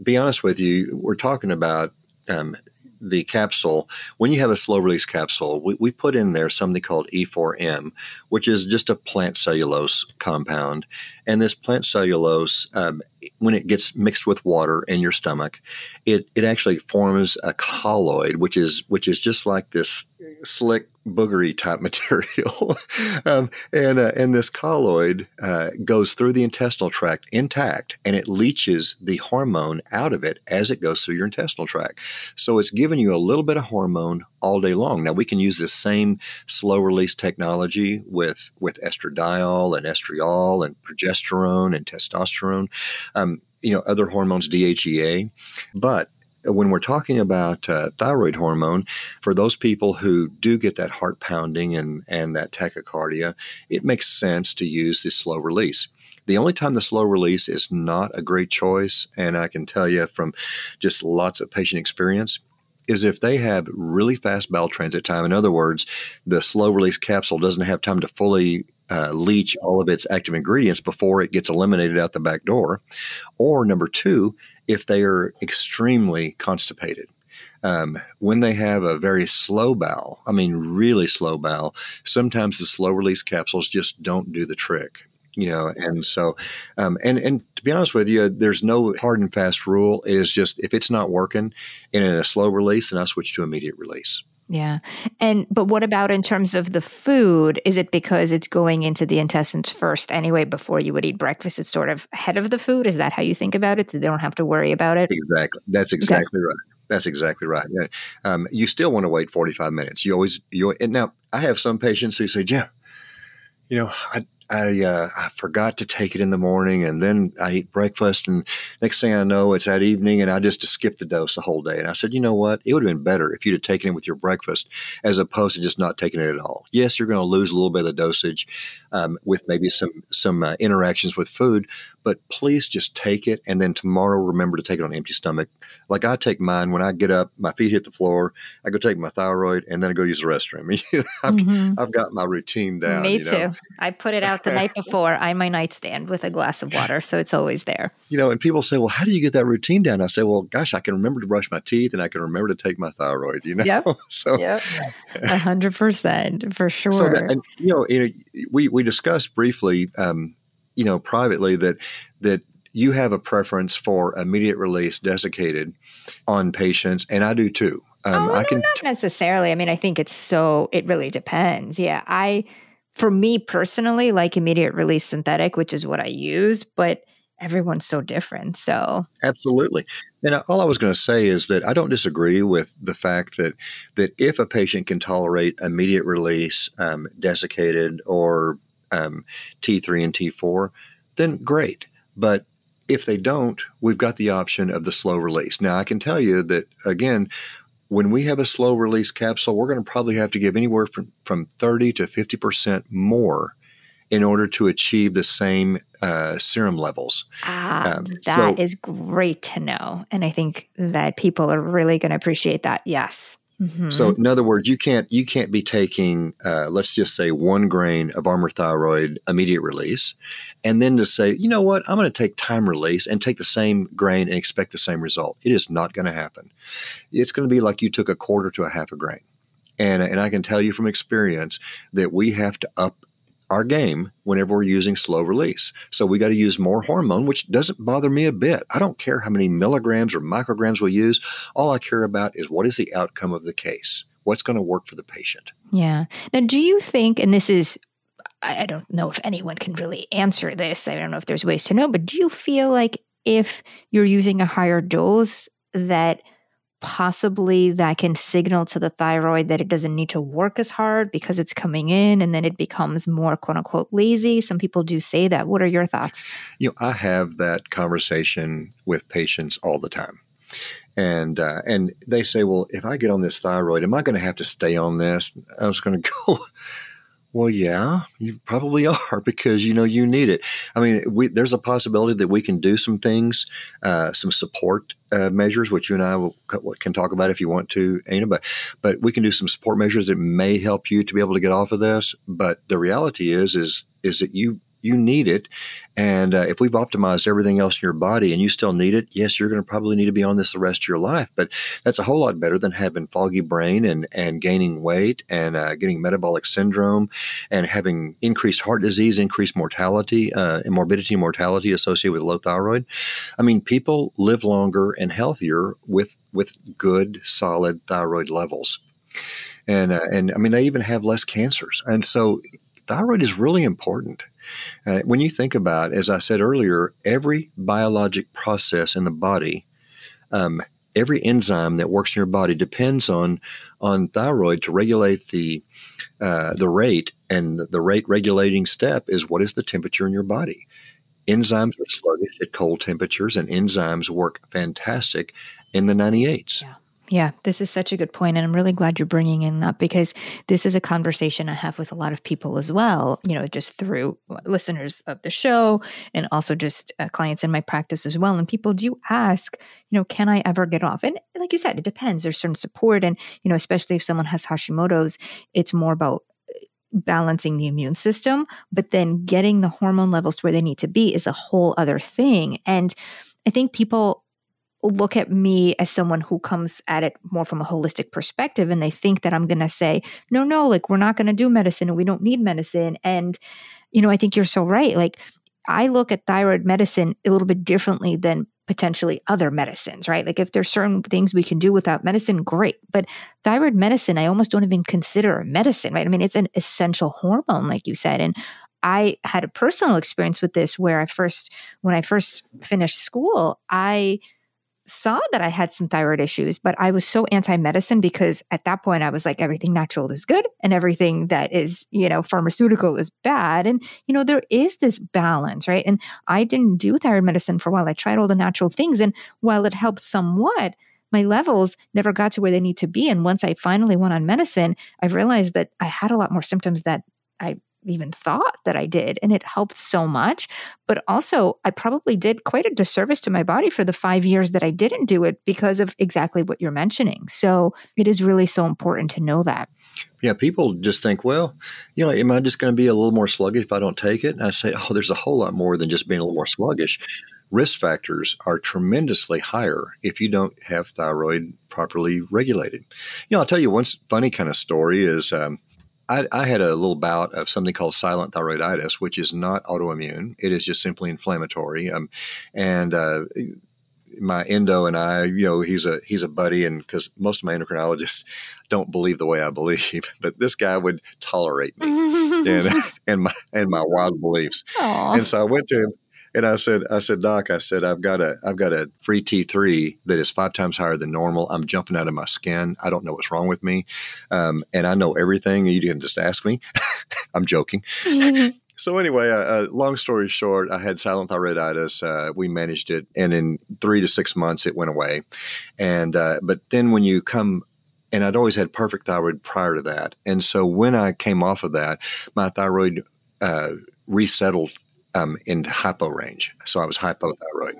be honest with you, we're talking about um, the capsule, when you have a slow release capsule, we, we put in there something called E4M, which is just a plant cellulose compound. And this plant cellulose, um, when it gets mixed with water in your stomach, it, it actually forms a colloid, which is which is just like this slick boogery type material, um, and uh, and this colloid uh, goes through the intestinal tract intact, and it leaches the hormone out of it as it goes through your intestinal tract. So it's giving you a little bit of hormone all day long. Now we can use this same slow release technology with with estradiol and estriol and progesterone and testosterone, um, you know, other hormones, DHEA, but when we're talking about uh, thyroid hormone, for those people who do get that heart pounding and, and that tachycardia, it makes sense to use the slow release. The only time the slow release is not a great choice, and I can tell you from just lots of patient experience, is if they have really fast bowel transit time. In other words, the slow release capsule doesn't have time to fully uh, leach all of its active ingredients before it gets eliminated out the back door. Or number two, if they are extremely constipated. Um, when they have a very slow bowel, I mean, really slow bowel, sometimes the slow release capsules just don't do the trick you know and so um, and and to be honest with you there's no hard and fast rule it is just if it's not working in a slow release then i switch to immediate release Yeah. And but what about in terms of the food? Is it because it's going into the intestines first anyway before you would eat breakfast? It's sort of ahead of the food. Is that how you think about it? They don't have to worry about it. Exactly. That's exactly okay. right. That's exactly right. Yeah. Um, you still want to wait 45 minutes. You always you and now I have some patients who say, Jim, you know, I, I uh, I forgot to take it in the morning, and then I eat breakfast, and next thing I know, it's that evening, and I just skip the dose the whole day. And I said, you know what? It would have been better if you'd have taken it with your breakfast as opposed to just not taking it at all. Yes, you're going to lose a little bit of the dosage um, with maybe some some uh, interactions with food, but please just take it, and then tomorrow remember to take it on an empty stomach. Like I take mine when I get up, my feet hit the floor, I go take my thyroid, and then I go use the restroom. I've, mm-hmm. I've got my routine down. Me too. Know? I put it out the night before on my nightstand with a glass of water, so it's always there. You know, and people say, "Well, how do you get that routine down?" I say, "Well, gosh, I can remember to brush my teeth, and I can remember to take my thyroid." You know, yep. so yep, hundred percent for sure. So that, and, you know, you know, we we discussed briefly, um, you know, privately that that you have a preference for immediate release desiccated on patients, and I do too. Um, oh, I no, can not necessarily. I mean, I think it's so. It really depends. Yeah, I for me personally, like immediate release synthetic, which is what I use, but everyone's so different. So absolutely. And all I was going to say is that I don't disagree with the fact that that if a patient can tolerate immediate release, um, desiccated or um, T3 and T4, then great. But if they don't, we've got the option of the slow release. Now, I can tell you that, again, when we have a slow release capsule, we're going to probably have to give anywhere from, from 30 to 50% more in order to achieve the same uh, serum levels. Ah, um, that so, is great to know. And I think that people are really going to appreciate that. Yes. Mm-hmm. So, in other words, you can't you can't be taking, uh, let's just say, one grain of Armour thyroid immediate release, and then to say, you know what, I'm going to take time release and take the same grain and expect the same result. It is not going to happen. It's going to be like you took a quarter to a half a grain, and and I can tell you from experience that we have to up our game whenever we're using slow release. So we got to use more hormone, which doesn't bother me a bit. I don't care how many milligrams or micrograms we use. All I care about is what is the outcome of the case? What's going to work for the patient? Yeah. Now, do you think, and this is, I don't know if anyone can really answer this, I don't know if there's ways to know, but do you feel like if you're using a higher dose, that possibly that can signal to the thyroid that it doesn't need to work as hard because it's coming in and then it becomes more quote unquote lazy. Some people do say that. What are your thoughts? You know, I have that conversation with patients all the time. And uh, and they say, well, if I get on this thyroid, am I going to have to stay on this? I was going to go. Well, yeah, you probably are because you know you need it. I mean, we, there's a possibility that we can do some things, uh, some support uh, measures, which you and I will, can talk about if you want to, Anna. But but we can do some support measures that may help you to be able to get off of this. But the reality is is is that you you need it. And uh, if we've optimized everything else in your body and you still need it, yes, you're going to probably need to be on this the rest of your life. But that's a whole lot better than having foggy brain and, and gaining weight and uh, getting metabolic syndrome and having increased heart disease, increased mortality, uh, and morbidity and mortality associated with low thyroid. I mean, people live longer and healthier with, with good, solid thyroid levels. And, uh, and I mean, they even have less cancers. And so thyroid is really important. Uh, when you think about, as I said earlier, every biologic process in the body, um, every enzyme that works in your body depends on on thyroid to regulate the uh, the rate, and the rate regulating step is what is the temperature in your body. Enzymes are sluggish at cold temperatures, and enzymes work fantastic in the 98s. Yeah. Yeah, this is such a good point, and I'm really glad you're bringing in that because this is a conversation I have with a lot of people as well. You know, just through listeners of the show, and also just uh, clients in my practice as well. And people do ask, you know, can I ever get off? And like you said, it depends. There's certain support, and you know, especially if someone has Hashimoto's, it's more about uh, balancing the immune system, but then getting the hormone levels where they need to be is a whole other thing. And I think people look at me as someone who comes at it more from a holistic perspective and they think that I'm going to say, no, no, like we're not going to do medicine and we don't need medicine. And, you know, I think you're so right. Like I look at thyroid medicine a little bit differently than potentially other medicines, right? Like if there's certain things we can do without medicine, great. But thyroid medicine, I almost don't even consider a medicine, right? I mean, it's an essential hormone, like you said. And I had a personal experience with this where I first, when I first finished school, I saw that I had some thyroid issues, but I was so anti medicine because at that point I was like, everything natural is good and everything that is, you know, pharmaceutical is bad. And, you know, there is this balance, right? And I didn't do thyroid medicine for a while. I tried all the natural things. And while it helped somewhat, my levels never got to where they need to be. And once I finally went on medicine, I realized that I had a lot more symptoms that I even thought that I did. And it helped so much. But also, I probably did quite a disservice to my body for the five years that I didn't do it because of exactly what you're mentioning. So it is really so important to know that. Yeah, people just think, well, you know, am I just going to be a little more sluggish if I don't take it? And I say, oh, there's a whole lot more than just being a little more sluggish. Risk factors are tremendously higher if you don't have thyroid properly regulated. You know, I'll tell you one funny kind of story is um, I, I, had a little bout of something called silent thyroiditis, which is not autoimmune. It is just simply inflammatory. Um, and uh, my endo and I, you know, he's a he's a buddy, and because most of my endocrinologists don't believe the way I believe, but this guy would tolerate me and and my and my wild beliefs. Aww. And so I went to him and I said, I said, Doc, I said, I've got a, I've got a free T3 that is five times higher than normal. I'm jumping out of my skin. I don't know what's wrong with me. Um, and I know everything. You can just ask me. I'm joking. So anyway, uh, uh, long story short, I had silent thyroiditis. Uh, we managed it, and in three to six months, it went away. And uh, but then when you come, and I'd always had perfect thyroid prior to that, and so when I came off of that, my thyroid uh, resettled um, in hypo range. So I was hypothyroid.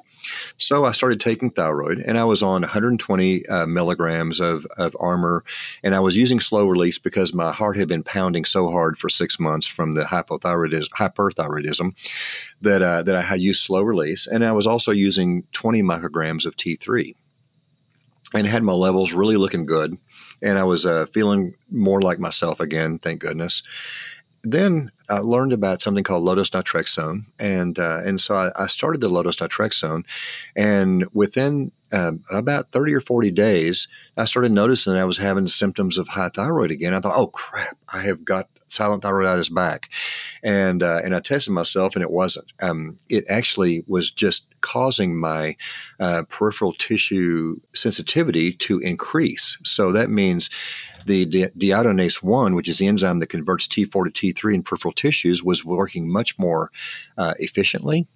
So I started taking thyroid, and I was on 120 uh, milligrams of, of Armour, and I was using slow release because my heart had been pounding so hard for six months from the hypothyroidism, hyperthyroidism that uh, that I had used slow release, and I was also using 20 micrograms of T3, and had my levels really looking good, and I was uh, feeling more like myself again, thank goodness then I learned about something called dose naltrexone, and uh, and so I, I, started the dose naltrexone, and within um, about thirty or forty days, I started noticing that I was having symptoms of high thyroid again. I thought, oh crap, I have got silent thyroiditis back, and uh, and I tested myself, and it wasn't. Um, it actually was just causing my uh, peripheral tissue sensitivity to increase. So that means the de- 1, which is the enzyme that converts T4 to T3 in peripheral tissues, was working much more uh, efficiently.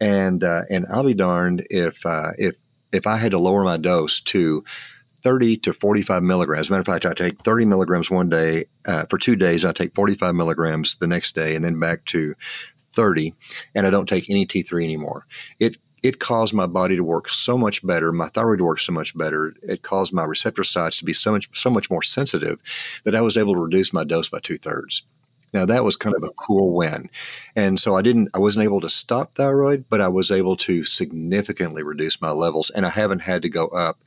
And uh, and I'll be darned if uh, if if I had to lower my dose to 30 to 45 milligrams. Matter of fact, I take 30 milligrams one day uh, for two days. And I take 45 milligrams the next day, and then back to 30, and I don't take any T3 anymore. It it caused my body to work so much better, my thyroid to work so much better. It caused my receptor sites to be so much so much more sensitive that I was able to reduce my dose by two thirds. Now that was kind of a cool win, and so I didn't. I wasn't able to stop thyroid, but I was able to significantly reduce my levels, and I haven't had to go up.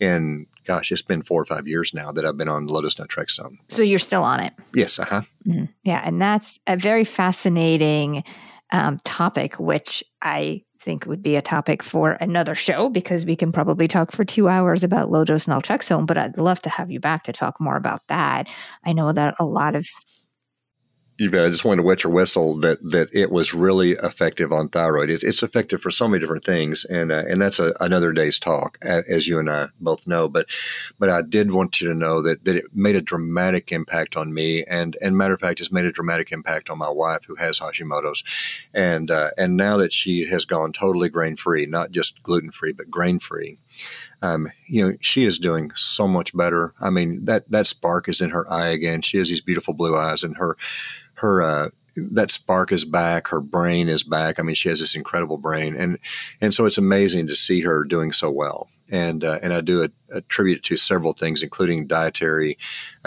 And gosh, it's been four or five years now that I've been on Lotus dose naltrexone. So you're still on it? Yes. Uh huh. Mm-hmm. Yeah, and that's a very fascinating um, topic, which I think would be a topic for another show because we can probably talk for two hours about low dose naltrexone, but I'd love to have you back to talk more about that. I know that a lot of you bet. I just wanted to wet your whistle that that it was really effective on thyroid. It, it's effective for so many different things, and uh, and that's a, another day's talk, as you and I both know. But but I did want you to know that that it made a dramatic impact on me, and and matter of fact, it's made a dramatic impact on my wife who has Hashimoto's, and uh, and now that she has gone totally grain free, not just gluten free, but grain free. Um, you know, she is doing so much better. I mean, that that spark is in her eye again. She has these beautiful blue eyes, and her her uh, that spark is back. Her brain is back. I mean, she has this incredible brain, and and so it's amazing to see her doing so well. And uh, and I do attribute it to several things, including dietary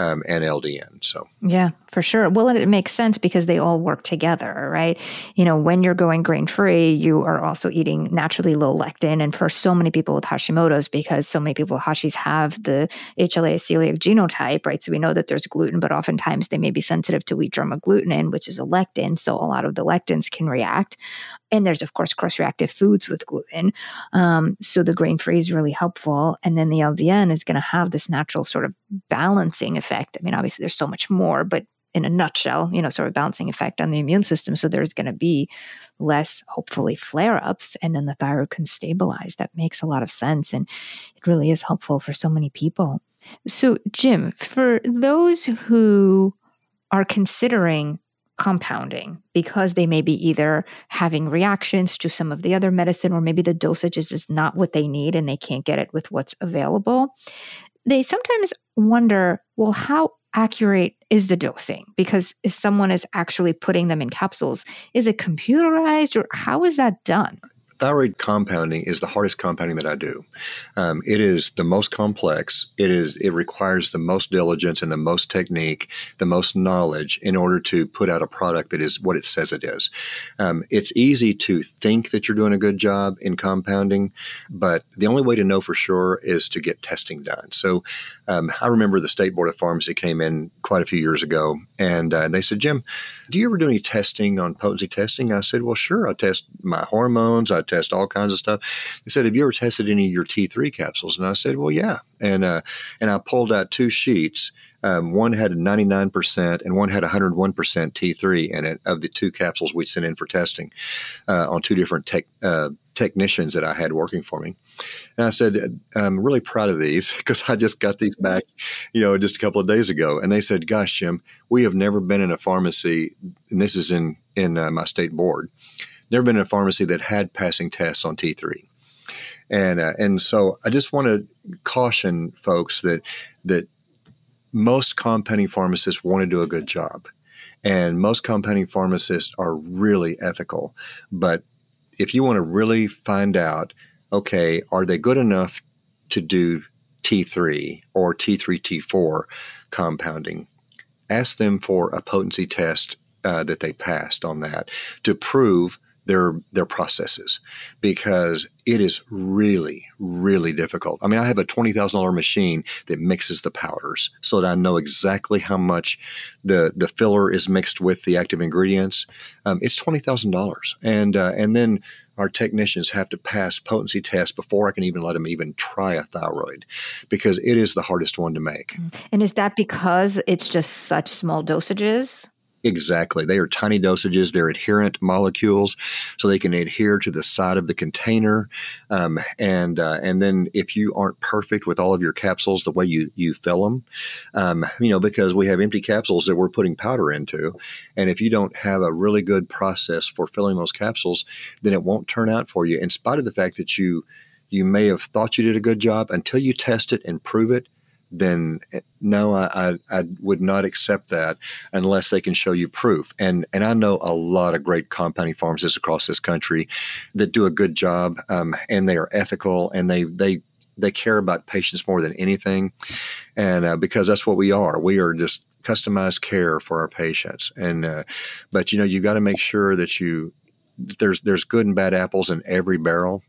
um, and LDN. So, yeah, for sure. Well, and it makes sense because they all work together, right? You know, when you're going grain free, you are also eating naturally low lectin. And for so many people with Hashimoto's, because so many people with Hashis have the HLA celiac genotype, right? So we know that there's gluten, but oftentimes they may be sensitive to wheat germ agglutinin, which is a lectin. So a lot of the lectins can react. And there's, of course, cross reactive foods with gluten. Um, so the grain free is really helpful. And then the LDN is going to have this natural sort of balancing effect. I mean, obviously, there's so much more, but in a nutshell, you know, sort of balancing effect on the immune system. So there's going to be less, hopefully, flare ups, and then the thyroid can stabilize. That makes a lot of sense. And it really is helpful for so many people. So, Jim, for those who are considering compounding because they may be either having reactions to some of the other medicine or maybe the dosage is not what they need and they can't get it with what's available. They sometimes wonder, well, how accurate is the dosing? Because if someone is actually putting them in capsules, is it computerized or how is that done? Thyroid compounding is the hardest compounding that I do. Um, it is the most complex. It is it requires the most diligence and the most technique, the most knowledge in order to put out a product that is what it says it is. Um, it's easy to think that you're doing a good job in compounding, but the only way to know for sure is to get testing done. So um, I remember the state board of pharmacy came in quite a few years ago, and uh, they said, Jim, do you ever do any testing on potency testing? I said, well, sure. I test my hormones. I test all kinds of stuff. They said, have you ever tested any of your T3 capsules? And I said, well, yeah. And, uh, and I pulled out two sheets. Um, one had 99% and one had 101% T3 in it of the two capsules we sent in for testing uh, on two different tech, uh, technicians that I had working for me. And I said, I'm really proud of these because I just got these back, you know, just a couple of days ago. And they said, Gosh, Jim, we have never been in a pharmacy, and this is in in uh, my state board, never been in a pharmacy that had passing tests on T3. And uh, and so I just want to caution folks that that most compounding pharmacists want to do a good job. And most compounding pharmacists are really ethical. But if you want to really find out okay, are they good enough to do T3 or T3, T4 compounding? Ask them for a potency test uh, that they passed on that to prove their their processes because it is really really difficult. I mean, I have a twenty thousand dollar machine that mixes the powders so that I know exactly how much the the filler is mixed with the active ingredients. Um, it's twenty thousand dollars, and uh, and then our technicians have to pass potency tests before I can even let them even try a thyroid because it is the hardest one to make. And is that because it's just such small dosages? Exactly. They are tiny dosages. They're adherent molecules, so they can adhere to the side of the container. Um, and uh, and then if you aren't perfect with all of your capsules, the way you you fill them, um, you know, because we have empty capsules that we're putting powder into, and if you don't have a really good process for filling those capsules, then it won't turn out for you. In spite of the fact that you you may have thought you did a good job until you test it and prove it then eh, no, I, I, I, would not accept that unless they can show you proof. And and I know a lot of great compounding pharmacists across this country that do a good job, um, and they are ethical, and they they they care about patients more than anything, and uh, because that's what we are. We are just customized care for our patients, and uh, but you know you got to make sure that you there's there's good and bad apples in every barrel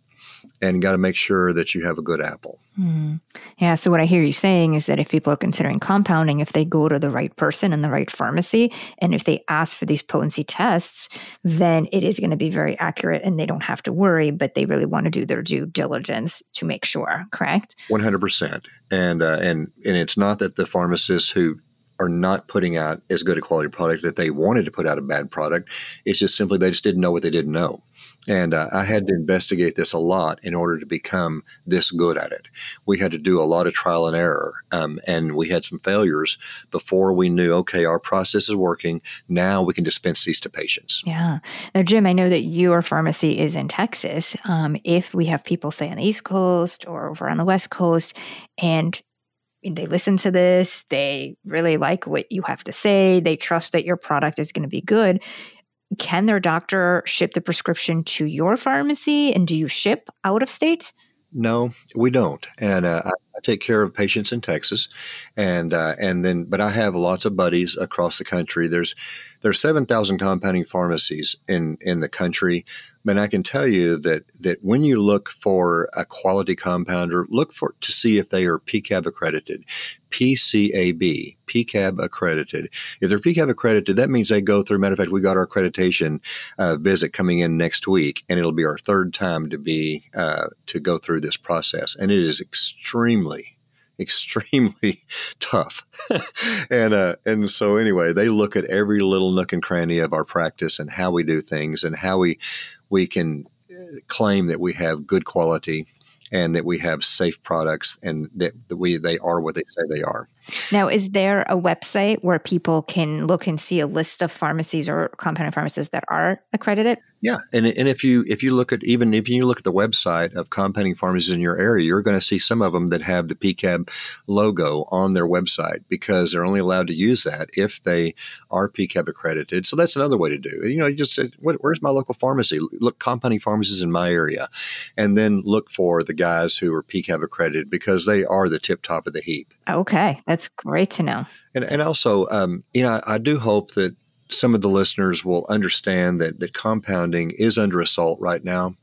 and got to make sure that you have a good apple. Mm. Yeah. So, what I hear you saying is that if people are considering compounding, if they go to the right person in the right pharmacy, and if they ask for these potency tests, then it is going to be very accurate and they don't have to worry, but they really want to do their due diligence to make sure, correct? 100%. And, uh, and, and it's not that the pharmacists who are not putting out as good a quality product that they wanted to put out a bad product. It's just simply they just didn't know what they didn't know. And uh, I had to investigate this a lot in order to become this good at it. We had to do a lot of trial and error, um, and we had some failures before we knew, okay, our process is working. Now we can dispense these to patients. Yeah. Now, Jim, I know that your pharmacy is in Texas. Um, if we have people, say, on the East Coast or over on the West Coast, and they listen to this, they really like what you have to say, they trust that your product is going to be good can their doctor ship the prescription to your pharmacy and do you ship out of state? No, we don't. And uh, I take care of patients in Texas, and uh, and then but I have lots of buddies across the country. There's there's seven thousand compounding pharmacies in in the country, but I can tell you that that when you look for a quality compounder, look for to see if they are PCAB accredited, PCAB, PCAB accredited. If they're PCAB accredited, that means they go through. Matter of fact, we got our accreditation uh, visit coming in next week, and it'll be our third time to be uh, to go through this process, and it is extremely extremely tough. and uh, and so anyway, they look at every little nook and cranny of our practice and how we do things and how we we can uh, claim that we have good quality and that we have safe products and that we they are what they say they are. Now, is there a website where people can look and see a list of pharmacies or compounding pharmacies that are accredited? Yeah, and and if you if you look at even if you look at the website of compounding pharmacies in your area, you're going to see some of them that have the PCAB logo on their website because they're only allowed to use that if they are PCAB accredited. So that's another way to do it. You know, you just say, where's my local pharmacy? Look, compounding pharmacies in my area, and then look for the guys who are PCAB accredited because they are the tip top of the heap. Okay, that's great to know. And and also, um, you know, I, I do hope that some of the listeners will understand that, that compounding is under assault right now.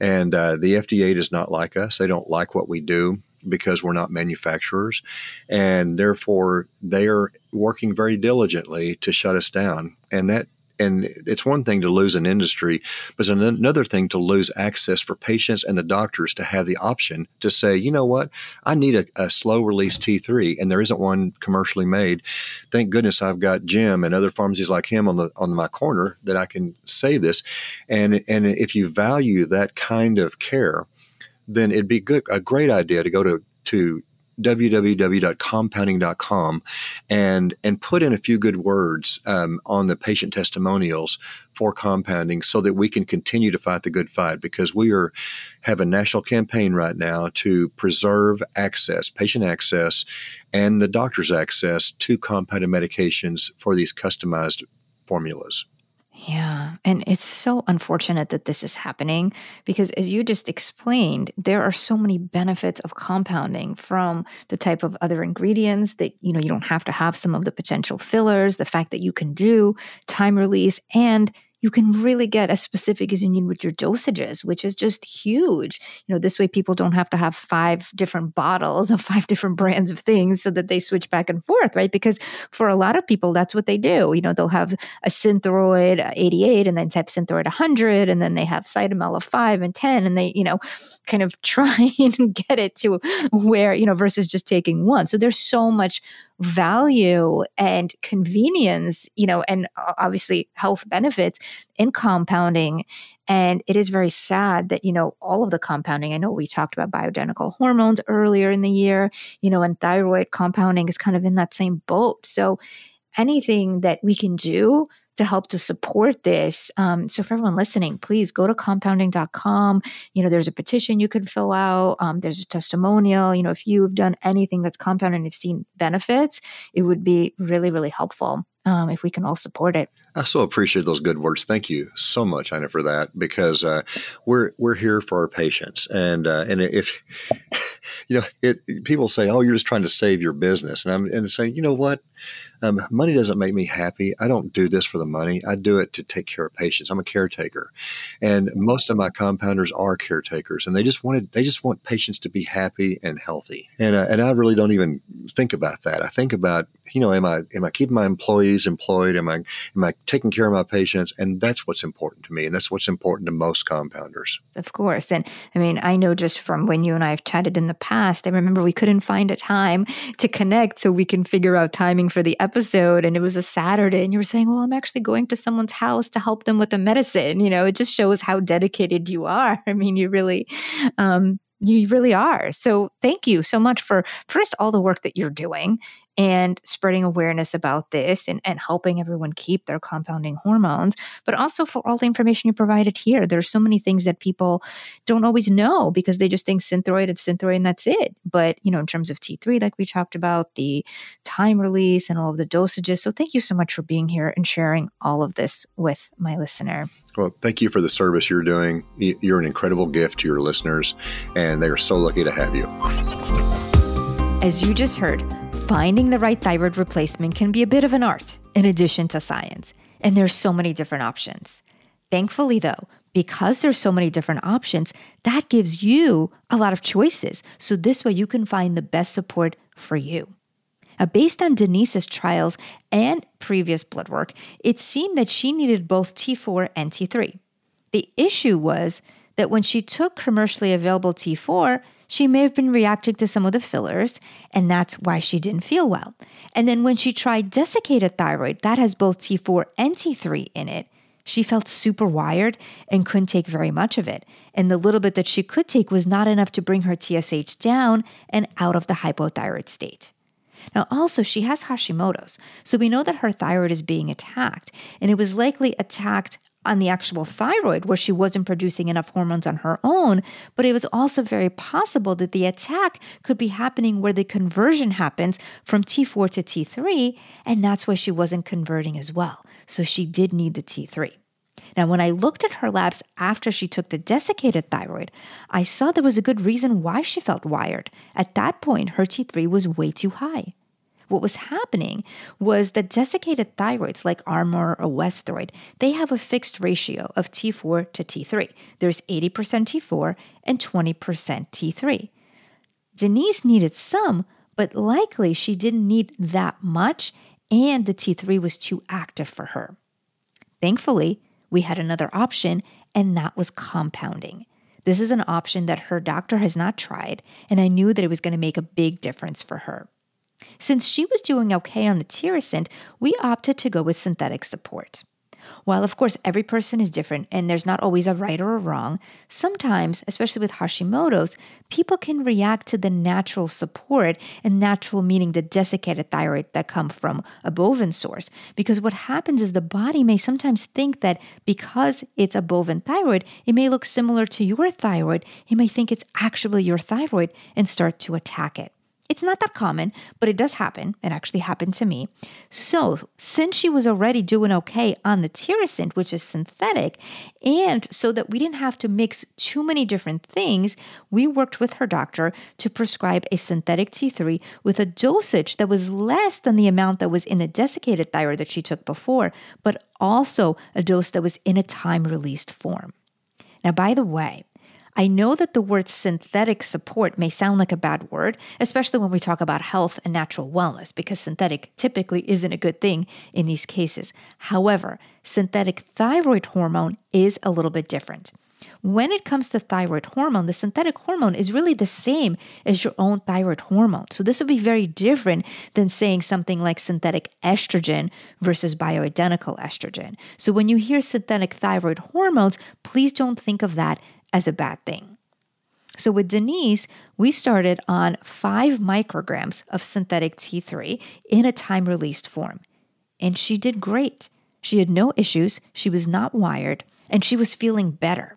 And uh, the FDA does not like us. They don't like what we do because we're not manufacturers. And therefore, they are working very diligently to shut us down. And that and it's one thing to lose an industry, but it's another thing to lose access for patients and the doctors to have the option to say, you know what, I need a, a slow release T3, and there isn't one commercially made. Thank goodness I've got Jim and other pharmacies like him on the on my corner that I can say this. And and if you value that kind of care, then it'd be good a great idea to go to to www.compounding.com and and put in a few good words um, on the patient testimonials for compounding so that we can continue to fight the good fight because we are have a national campaign right now to preserve access patient access and the doctor's access to compounded medications for these customized formulas yeah. And it's so unfortunate that this is happening because, as you just explained, there are so many benefits of compounding from the type of other ingredients that, you know, you don't have to have some of the potential fillers, the fact that you can do time release and you can really get as specific as you need with your dosages, which is just huge. You know, this way people don't have to have five different bottles of five different brands of things so that they switch back and forth, right? Because for a lot of people, that's what they do. You know, they'll have a Synthroid uh, 88 and then have Synthroid 100, and then they have Cytomel of 5 and 10, and they, you know, kind of try and get it to where, you know, versus just taking one. So there's so much value and convenience, you know, and obviously health benefits in compounding. And it is very sad that, you know, all of the compounding, I know we talked about bioidentical hormones earlier in the year, you know, and thyroid compounding is kind of in that same boat. So anything that we can do to help to support this. Um, so for everyone listening, please go to compounding.com. You know, there's a petition you can fill out. Um, there's a testimonial. You know, if you've done anything that's compounded and you've seen benefits, it would be really, really helpful um, if we can all support it. I so appreciate those good words. Thank you so much, Inna, for that because uh, we're we're here for our patients, and uh, and if you know, it, people say, "Oh, you're just trying to save your business," and I'm and saying, you know what, um, money doesn't make me happy. I don't do this for the money. I do it to take care of patients. I'm a caretaker, and most of my compounders are caretakers, and they just wanted they just want patients to be happy and healthy. And uh, and I really don't even think about that. I think about you know, am I am I keeping my employees employed? Am I am I taking care of my patients? And that's what's important to me, and that's what's important to most compounders. Of course, and I mean, I know just from when you and I have chatted in the past, I remember we couldn't find a time to connect so we can figure out timing for the episode, and it was a Saturday, and you were saying, "Well, I'm actually going to someone's house to help them with the medicine." You know, it just shows how dedicated you are. I mean, you really. Um, you really are. So thank you so much for first all the work that you're doing and spreading awareness about this and, and helping everyone keep their compounding hormones, but also for all the information you provided here. There are so many things that people don't always know because they just think Synthroid and Synthroid and that's it. But, you know, in terms of T3, like we talked about, the time release and all of the dosages. So thank you so much for being here and sharing all of this with my listener. Well, thank you for the service you're doing. You're an incredible gift to your listeners, and they are so lucky to have you. As you just heard, finding the right thyroid replacement can be a bit of an art in addition to science, and there's so many different options. Thankfully, though, because there's so many different options, that gives you a lot of choices. So this way you can find the best support for you. Now, based on Denise's trials and previous blood work, it seemed that she needed both T4 and T3. The issue was that when she took commercially available T4, she may have been reacting to some of the fillers, and that's why she didn't feel well. And then when she tried desiccated thyroid, that has both T4 and T3 in it, she felt super wired and couldn't take very much of it. And the little bit that she could take was not enough to bring her TSH down and out of the hypothyroid state. Now, also, she has Hashimoto's, so we know that her thyroid is being attacked, and it was likely attacked on the actual thyroid where she wasn't producing enough hormones on her own, but it was also very possible that the attack could be happening where the conversion happens from T4 to T3, and that's why she wasn't converting as well. So she did need the T3. Now, when I looked at her labs after she took the desiccated thyroid, I saw there was a good reason why she felt wired. At that point, her T3 was way too high. What was happening was that desiccated thyroids like Armour or Westhroid, they have a fixed ratio of T4 to T3. There's 80% T4 and 20% T3. Denise needed some, but likely she didn't need that much, and the T3 was too active for her. Thankfully, we had another option, and that was compounding. This is an option that her doctor has not tried, and I knew that it was going to make a big difference for her. Since she was doing okay on the Tirosint, we opted to go with synthetic support. While, of course, every person is different and there's not always a right or a wrong, sometimes, especially with Hashimoto's, people can react to the natural support, and natural meaning the desiccated thyroid that come from a bovine source. Because what happens is the body may sometimes think that because it's a bovine thyroid, it may look similar to your thyroid. It may think it's actually your thyroid and start to attack it. It's not that common, but it does happen. It actually happened to me. So, since she was already doing okay on the Tirosint, which is synthetic, and so that we didn't have to mix too many different things, we worked with her doctor to prescribe a synthetic T3 with a dosage that was less than the amount that was in the desiccated thyroid that she took before, but also a dose that was in a time released form. Now, by the way, I know that the word synthetic support may sound like a bad word, especially when we talk about health and natural wellness, because synthetic typically isn't a good thing in these cases. However, synthetic thyroid hormone is a little bit different. When it comes to thyroid hormone, the synthetic hormone is really the same as your own thyroid hormone. So, this would be very different than saying something like synthetic estrogen versus bioidentical estrogen. So, when you hear synthetic thyroid hormones, please don't think of that as a bad thing. So with Denise, we started on five micrograms of synthetic T3 in a time released form. And she did great. She had no issues, she was not wired, and she was feeling better.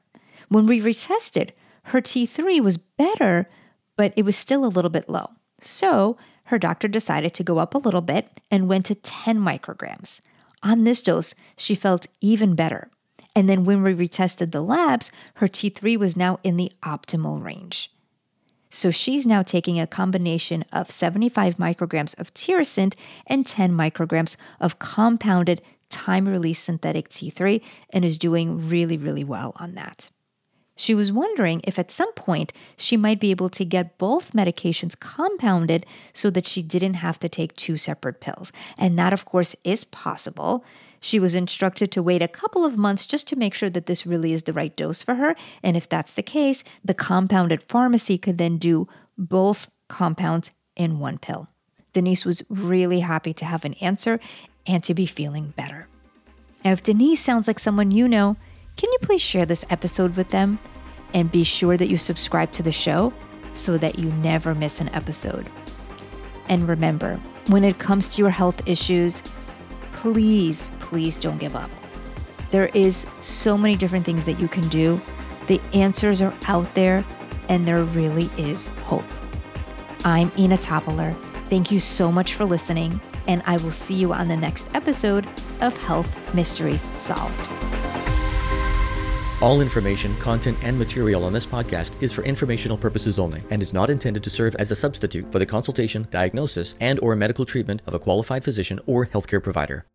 When we retested, her T3 was better, but it was still a little bit low. So her doctor decided to go up a little bit and went to 10 micrograms. On this dose, she felt even better. And then when we retested the labs, her T3 was now in the optimal range. So she's now taking a combination of 75 micrograms of Tirosint and 10 micrograms of compounded time release synthetic T3 and is doing really, really well on that. She was wondering if at some point she might be able to get both medications compounded so that she didn't have to take two separate pills. And that, of course, is possible. She was instructed to wait a couple of months just to make sure that this really is the right dose for her. And if that's the case, the compounded pharmacy could then do both compounds in one pill. Denise was really happy to have an answer and to be feeling better. Now, if Denise sounds like someone you know, can you please share this episode with them? And be sure that you subscribe to the show so that you never miss an episode. And remember, when it comes to your health issues, please, please don't give up. There is so many different things that you can do. The answers are out there, and there really is hope. I'm Inna Topiler. Thank you so much for listening, and I will see you on the next episode of Health Mysteries Solved. All information, content, and material on this podcast is for informational purposes only and is not intended to serve as a substitute for the consultation, diagnosis, and or medical treatment of a qualified physician or healthcare provider.